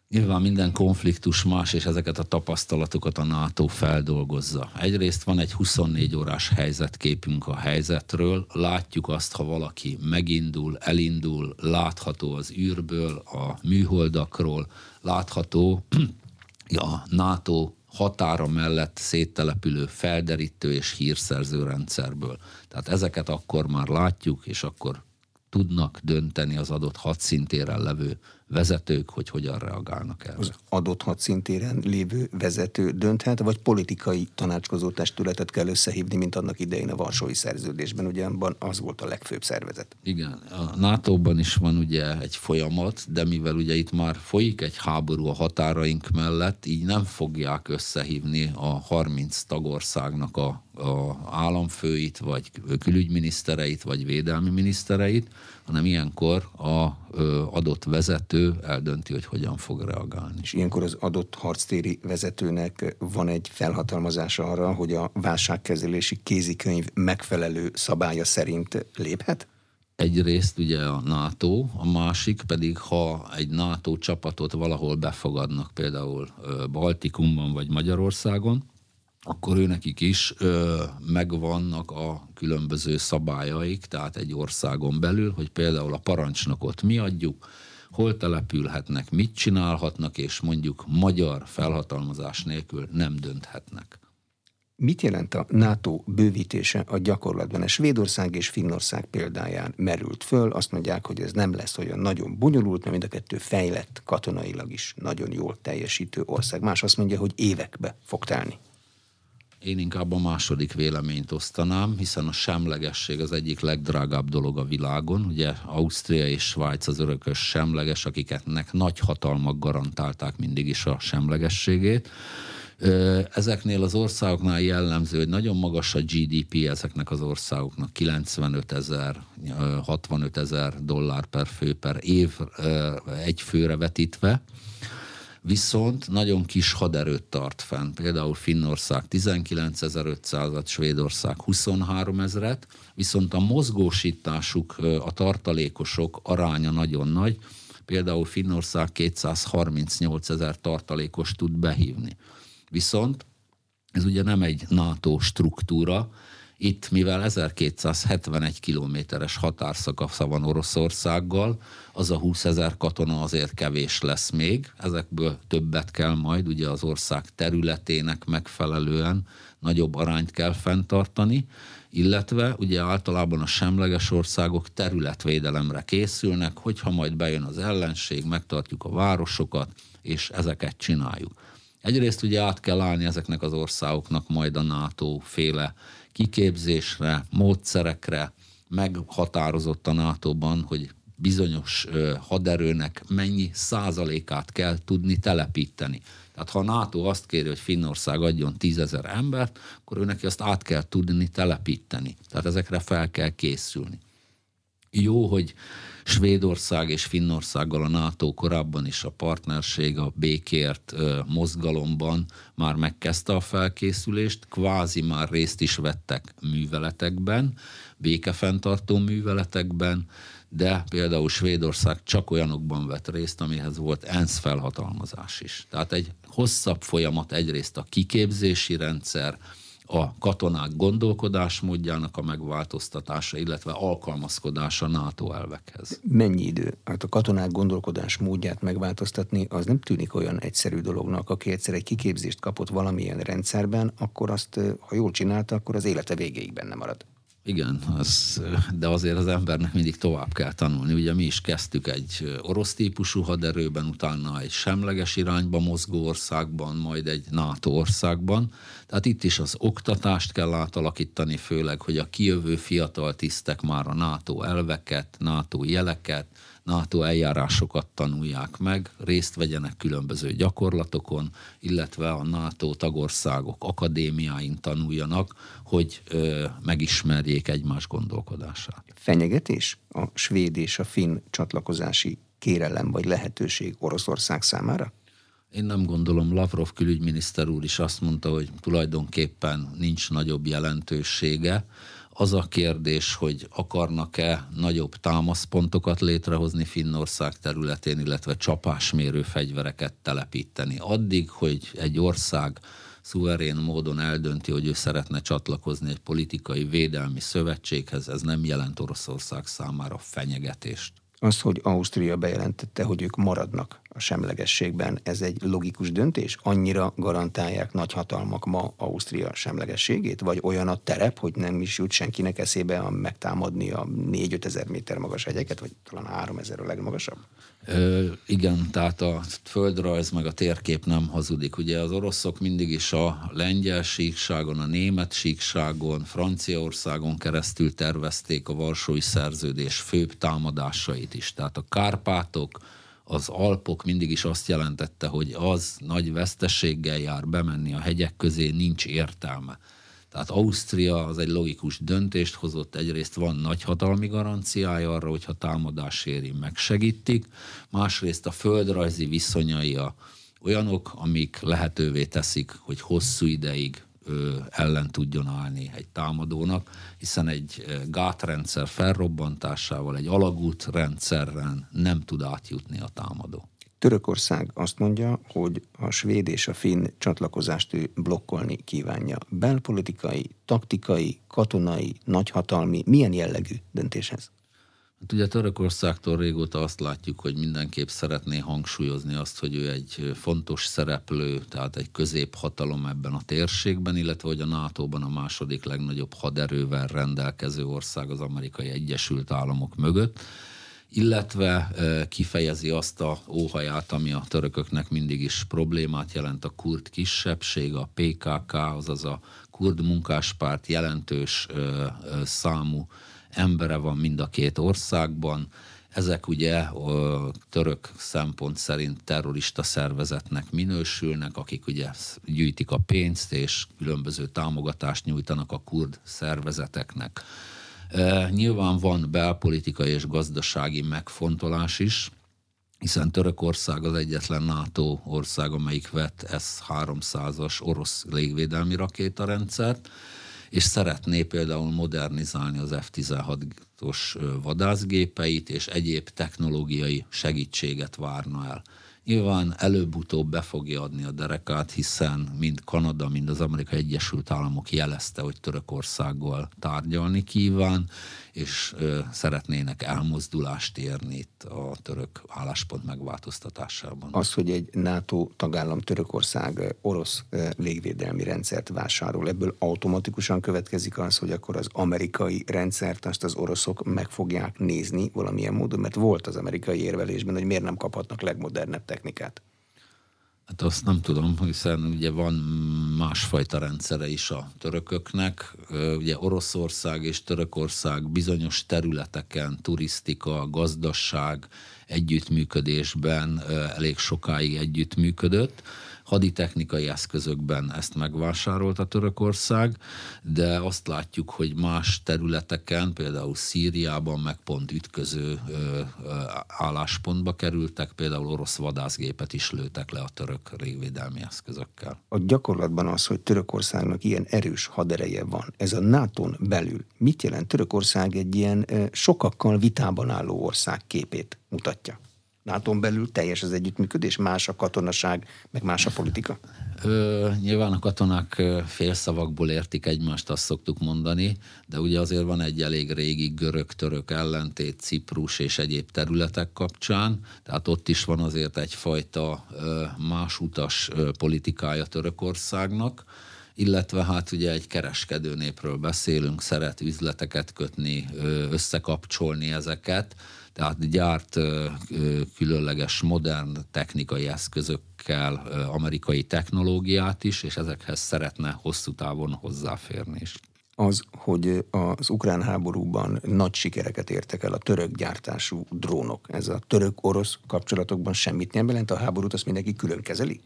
Nyilván minden konfliktus más, és ezeket a tapasztalatokat a NATO feldolgozza. Egyrészt van egy 24 órás helyzetképünk a helyzetről, látjuk azt, ha valaki megindul, elindul, látható az űrből, a műholdakról, látható a NATO határa mellett széttelepülő felderítő és hírszerző rendszerből. Tehát ezeket akkor már látjuk, és akkor tudnak dönteni az adott hadszintéren levő vezetők, hogy hogyan reagálnak erre. Az adott hadszintéren lévő vezető dönthet, vagy politikai tanácskozó testületet kell összehívni, mint annak idején a Varsói Szerződésben, ugye az volt a legfőbb szervezet. Igen, a NATO-ban is van ugye egy folyamat, de mivel ugye itt már folyik egy háború a határaink mellett, így nem fogják összehívni a 30 tagországnak a, a államfőit, vagy külügyminisztereit, vagy védelmi minisztereit, hanem ilyenkor a adott vezető eldönti, hogy hogyan fog reagálni. És ilyenkor az adott harctéri vezetőnek van egy felhatalmazása arra, hogy a válságkezelési kézikönyv megfelelő szabálya szerint léphet? Egyrészt ugye a NATO, a másik pedig, ha egy NATO csapatot valahol befogadnak, például Baltikumban vagy Magyarországon, akkor őnekik is ö, megvannak a különböző szabályaik, tehát egy országon belül, hogy például a parancsnokot mi adjuk, hol települhetnek, mit csinálhatnak, és mondjuk magyar felhatalmazás nélkül nem dönthetnek. Mit jelent a NATO bővítése a gyakorlatban? A Svédország és Finnország példáján merült föl, azt mondják, hogy ez nem lesz olyan nagyon bonyolult, mert mind a kettő fejlett katonailag is nagyon jól teljesítő ország. Más azt mondja, hogy évekbe fog telni. Én inkább a második véleményt osztanám, hiszen a semlegesség az egyik legdrágább dolog a világon. Ugye Ausztria és Svájc az örökös semleges, akiketnek nagy hatalmak garantálták mindig is a semlegességét. Ezeknél az országoknál jellemző, hogy nagyon magas a GDP ezeknek az országoknak, 95 ezer, 65 ezer dollár per fő per év egy főre vetítve, viszont nagyon kis haderőt tart fenn. Például Finnország 19.500-at, Svédország 23 ezeret, viszont a mozgósításuk, a tartalékosok aránya nagyon nagy, például Finnország 238 ezer tartalékos tud behívni. Viszont ez ugye nem egy NATO struktúra, Itt, mivel 1271 kilométeres határszakasza van Oroszországgal, az a 20 ezer katona azért kevés lesz még, ezekből többet kell majd ugye az ország területének megfelelően nagyobb arányt kell fenntartani, illetve ugye általában a semleges országok területvédelemre készülnek, hogyha majd bejön az ellenség, megtartjuk a városokat, és ezeket csináljuk. Egyrészt ugye át kell állni ezeknek az országoknak majd a NATO féle kiképzésre, módszerekre, meghatározott a NATO-ban, hogy bizonyos haderőnek mennyi százalékát kell tudni telepíteni. Tehát ha a NATO azt kéri, hogy Finnország adjon tízezer embert, akkor ő neki azt át kell tudni telepíteni. Tehát ezekre fel kell készülni. Jó, hogy Svédország és Finnországgal a NATO korábban is a partnerség, a békért mozgalomban már megkezdte a felkészülést, kvázi már részt is vettek műveletekben, békefenntartó műveletekben, de például Svédország csak olyanokban vett részt, amihez volt ENSZ felhatalmazás is. Tehát egy hosszabb folyamat egyrészt a kiképzési rendszer, a katonák gondolkodásmódjának a megváltoztatása, illetve alkalmazkodása NATO elvekhez. Mennyi idő? Hát a katonák gondolkodásmódját megváltoztatni, az nem tűnik olyan egyszerű dolognak. Aki egyszer egy kiképzést kapott valamilyen rendszerben, akkor azt, ha jól csinálta, akkor az élete végéig benne marad. Igen, az, de azért az embernek mindig tovább kell tanulni. Ugye mi is kezdtük egy orosz típusú haderőben, utána egy semleges irányba mozgó országban, majd egy NATO országban. Tehát itt is az oktatást kell átalakítani, főleg, hogy a kijövő fiatal tisztek már a NATO elveket, NATO jeleket, NATO eljárásokat tanulják meg, részt vegyenek különböző gyakorlatokon, illetve a NATO tagországok akadémiáin tanuljanak, hogy ö, megismerjék egymás gondolkodását. Fenyegetés a svéd és a finn csatlakozási kérelem vagy lehetőség Oroszország számára? Én nem gondolom, Lavrov külügyminiszter úr is azt mondta, hogy tulajdonképpen nincs nagyobb jelentősége. Az a kérdés, hogy akarnak-e nagyobb támaszpontokat létrehozni Finnország területén, illetve csapásmérő fegyvereket telepíteni. Addig, hogy egy ország szuverén módon eldönti, hogy ő szeretne csatlakozni egy politikai védelmi szövetséghez, ez nem jelent Oroszország számára fenyegetést. Az, hogy Ausztria bejelentette, hogy ők maradnak a semlegességben, ez egy logikus döntés? Annyira garantálják nagyhatalmak ma Ausztria semlegességét? Vagy olyan a terep, hogy nem is jut senkinek eszébe a megtámadni a 4-5 ezer méter magas hegyeket, vagy talán 3 ezer a legmagasabb? Ö, igen, tehát a földrajz meg a térkép nem hazudik. Ugye az oroszok mindig is a lengyel síkságon, a német síkságon, Franciaországon keresztül tervezték a Varsói Szerződés főbb támadásait is. Tehát a Kárpátok, az Alpok mindig is azt jelentette, hogy az nagy vesztességgel jár bemenni a hegyek közé, nincs értelme. Tehát Ausztria az egy logikus döntést hozott, egyrészt van nagyhatalmi garanciája arra, hogyha támadás éri, megsegítik, másrészt a földrajzi viszonyai a olyanok, amik lehetővé teszik, hogy hosszú ideig ö, ellen tudjon állni egy támadónak, hiszen egy gátrendszer felrobbantásával, egy alagútrendszerren nem tud átjutni a támadó. Törökország azt mondja, hogy a svéd és a finn csatlakozást ő blokkolni kívánja. Belpolitikai, taktikai, katonai, nagyhatalmi, milyen jellegű döntéshez? Hát ugye Törökországtól régóta azt látjuk, hogy mindenképp szeretné hangsúlyozni azt, hogy ő egy fontos szereplő, tehát egy középhatalom ebben a térségben, illetve hogy a NATO-ban a második legnagyobb haderővel rendelkező ország az amerikai Egyesült Államok mögött illetve kifejezi azt a óhaját, ami a törököknek mindig is problémát jelent, a kurd kisebbség, a PKK, azaz a kurd munkáspárt jelentős számú embere van mind a két országban. Ezek ugye a török szempont szerint terrorista szervezetnek minősülnek, akik ugye gyűjtik a pénzt és különböző támogatást nyújtanak a kurd szervezeteknek. Nyilván van belpolitikai és gazdasági megfontolás is, hiszen Törökország az egyetlen NATO ország, amelyik vett S-300-as orosz légvédelmi rakétarendszert, és szeretné például modernizálni az F-16-os vadászgépeit, és egyéb technológiai segítséget várna el. Nyilván előbb-utóbb be fogja adni a derekát, hiszen mind Kanada, mind az Amerikai Egyesült Államok jelezte, hogy Törökországgal tárgyalni kíván, és szeretnének elmozdulást érni itt a török álláspont megváltoztatásában. Az, hogy egy NATO tagállam Törökország orosz légvédelmi rendszert vásárol, ebből automatikusan következik az, hogy akkor az amerikai rendszert azt az oroszok meg fogják nézni valamilyen módon, mert volt az amerikai érvelésben, hogy miért nem kaphatnak legmodernebb technikát. Hát azt nem tudom, hiszen ugye van másfajta rendszere is a törököknek. Ugye Oroszország és Törökország bizonyos területeken turisztika, gazdaság együttműködésben elég sokáig együttműködött haditechnikai eszközökben ezt megvásárolta Törökország, de azt látjuk, hogy más területeken, például Szíriában meg pont ütköző álláspontba kerültek, például orosz vadászgépet is lőtek le a török régvédelmi eszközökkel. A gyakorlatban az, hogy Törökországnak ilyen erős hadereje van, ez a nato belül mit jelent Törökország egy ilyen sokakkal vitában álló ország képét mutatja? Nato belül teljes az együttműködés, más a katonaság, meg más a politika? Ö, nyilván a katonák félszavakból értik egymást, azt szoktuk mondani, de ugye azért van egy elég régi görög-török ellentét Ciprus és egyéb területek kapcsán, tehát ott is van azért egyfajta másutas politikája Törökországnak, illetve hát ugye egy kereskedő népről beszélünk, szeret üzleteket kötni, összekapcsolni ezeket, tehát gyárt különleges modern technikai eszközökkel amerikai technológiát is, és ezekhez szeretne hosszú távon hozzáférni is. Az, hogy az ukrán háborúban nagy sikereket értek el a török gyártású drónok. Ez a török-orosz kapcsolatokban semmit nem jelent, a háborút azt mindenki külön kezeli?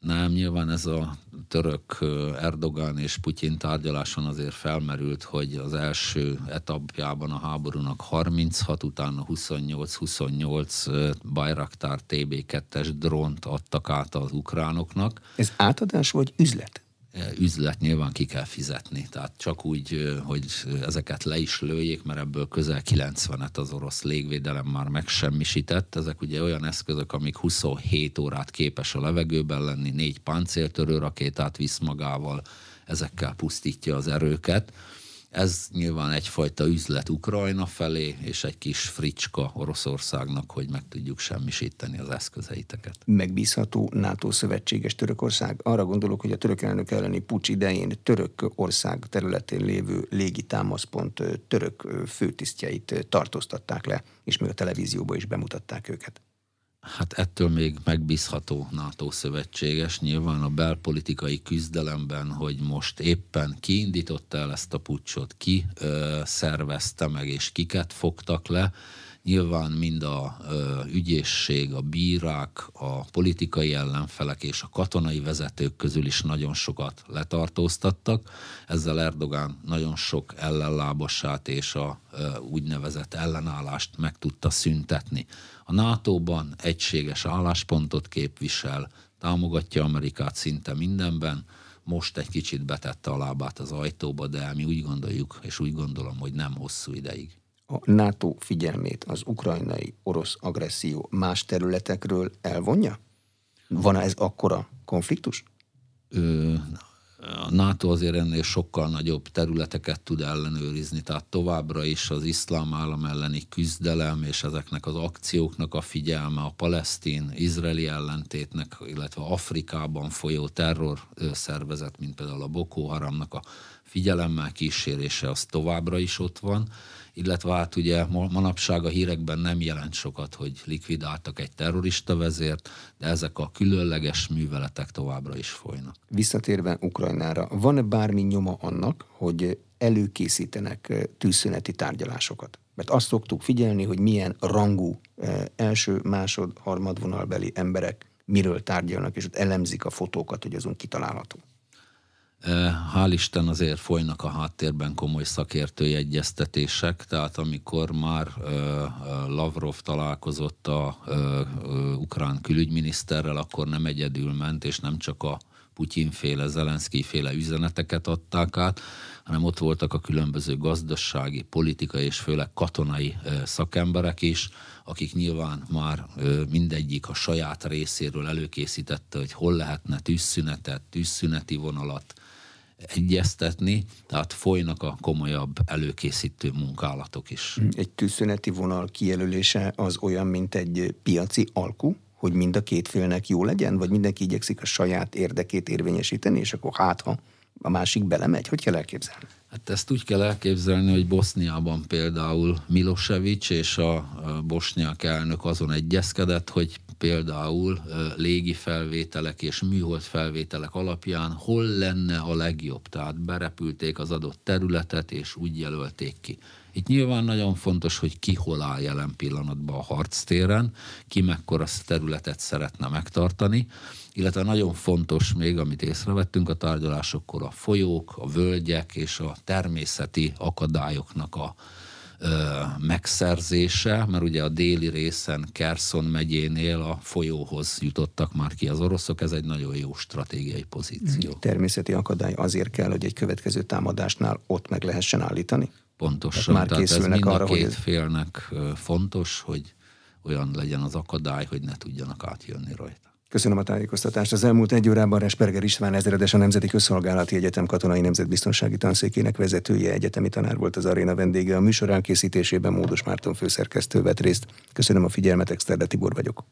Nem, nyilván ez a török Erdogan és Putyin tárgyaláson azért felmerült, hogy az első etapjában a háborúnak 36, utána 28-28 Bayraktar TB2-es drónt adtak át az ukránoknak. Ez átadás vagy üzlet? Üzlet nyilván ki kell fizetni. Tehát csak úgy, hogy ezeket le is lőjék, mert ebből közel 90-et az orosz légvédelem már megsemmisített. Ezek ugye olyan eszközök, amik 27 órát képes a levegőben lenni, négy páncéltörő rakétát visz magával, ezekkel pusztítja az erőket ez nyilván egyfajta üzlet Ukrajna felé, és egy kis fricska Oroszországnak, hogy meg tudjuk semmisíteni az eszközeiteket. Megbízható NATO szövetséges Törökország. Arra gondolok, hogy a török elnök elleni pucs idején török ország területén lévő légi támaszpont török főtisztjeit tartóztatták le, és még a televízióban is bemutatták őket. Hát ettől még megbízható NATO szövetséges. Nyilván a belpolitikai küzdelemben, hogy most éppen ki indította el ezt a pucsot, ki ö, szervezte meg, és kiket fogtak le, Nyilván mind a ö, ügyészség, a bírák, a politikai ellenfelek és a katonai vezetők közül is nagyon sokat letartóztattak. Ezzel Erdogán nagyon sok ellenlábasát és a ö, úgynevezett ellenállást meg tudta szüntetni. A NATO-ban egységes álláspontot képvisel, támogatja Amerikát szinte mindenben, most egy kicsit betette a lábát az ajtóba, de mi úgy gondoljuk, és úgy gondolom, hogy nem hosszú ideig a NATO figyelmét az ukrajnai orosz agresszió más területekről elvonja? Van ez akkora konfliktus? Ö, a NATO azért ennél sokkal nagyobb területeket tud ellenőrizni, tehát továbbra is az iszlám állam elleni küzdelem és ezeknek az akcióknak a figyelme, a palesztin-izraeli ellentétnek, illetve Afrikában folyó terror szervezet, mint például a Boko Haramnak a figyelemmel kísérése, az továbbra is ott van illetve hát ugye manapság a hírekben nem jelent sokat, hogy likvidáltak egy terrorista vezért, de ezek a különleges műveletek továbbra is folynak. Visszatérve Ukrajnára, van-e bármi nyoma annak, hogy előkészítenek tűzszüneti tárgyalásokat? Mert azt szoktuk figyelni, hogy milyen rangú első, másod, harmadvonalbeli emberek miről tárgyalnak, és ott elemzik a fotókat, hogy azon kitalálható. Hál' Isten azért folynak a háttérben komoly szakértői egyeztetések, tehát amikor már Lavrov találkozott a ukrán külügyminiszterrel, akkor nem egyedül ment, és nem csak a Putyinféle, Zelenszky-féle üzeneteket adták át, hanem ott voltak a különböző gazdasági, politikai és főleg katonai szakemberek is, akik nyilván már mindegyik a saját részéről előkészítette, hogy hol lehetne tűzszünetet, tűzszüneti vonalat egyeztetni, tehát folynak a komolyabb előkészítő munkálatok is. Egy tűzszüneti vonal kijelölése az olyan, mint egy piaci alku? hogy mind a két félnek jó legyen, vagy mindenki igyekszik a saját érdekét érvényesíteni, és akkor hát, ha a másik belemegy? Hogy kell elképzelni? Hát ezt úgy kell elképzelni, hogy Boszniában például Milosevic és a bosnyák elnök azon egyezkedett, hogy például légi felvételek és műhold felvételek alapján hol lenne a legjobb. Tehát berepülték az adott területet, és úgy jelölték ki. Itt nyilván nagyon fontos, hogy ki hol áll jelen pillanatban a harctéren, ki mekkora területet szeretne megtartani, illetve nagyon fontos még, amit észrevettünk a tárgyalásokkor, a folyók, a völgyek és a természeti akadályoknak a megszerzése, mert ugye a déli részen Kerson megyénél a folyóhoz jutottak már ki az oroszok, ez egy nagyon jó stratégiai pozíció. Természeti akadály azért kell, hogy egy következő támadásnál ott meg lehessen állítani? Pontosan. Már Tehát ez mind arra, a két hogy... félnek fontos, hogy olyan legyen az akadály, hogy ne tudjanak átjönni rajta. Köszönöm a tájékoztatást. Az elmúlt egy órában Resperger István ezredes a Nemzeti Közszolgálati Egyetem Katonai Nemzetbiztonsági Tanszékének vezetője, egyetemi tanár volt az aréna vendége. A műsor elkészítésében Módos Márton főszerkesztő vett részt. Köszönöm a figyelmet, Exterde Tibor vagyok.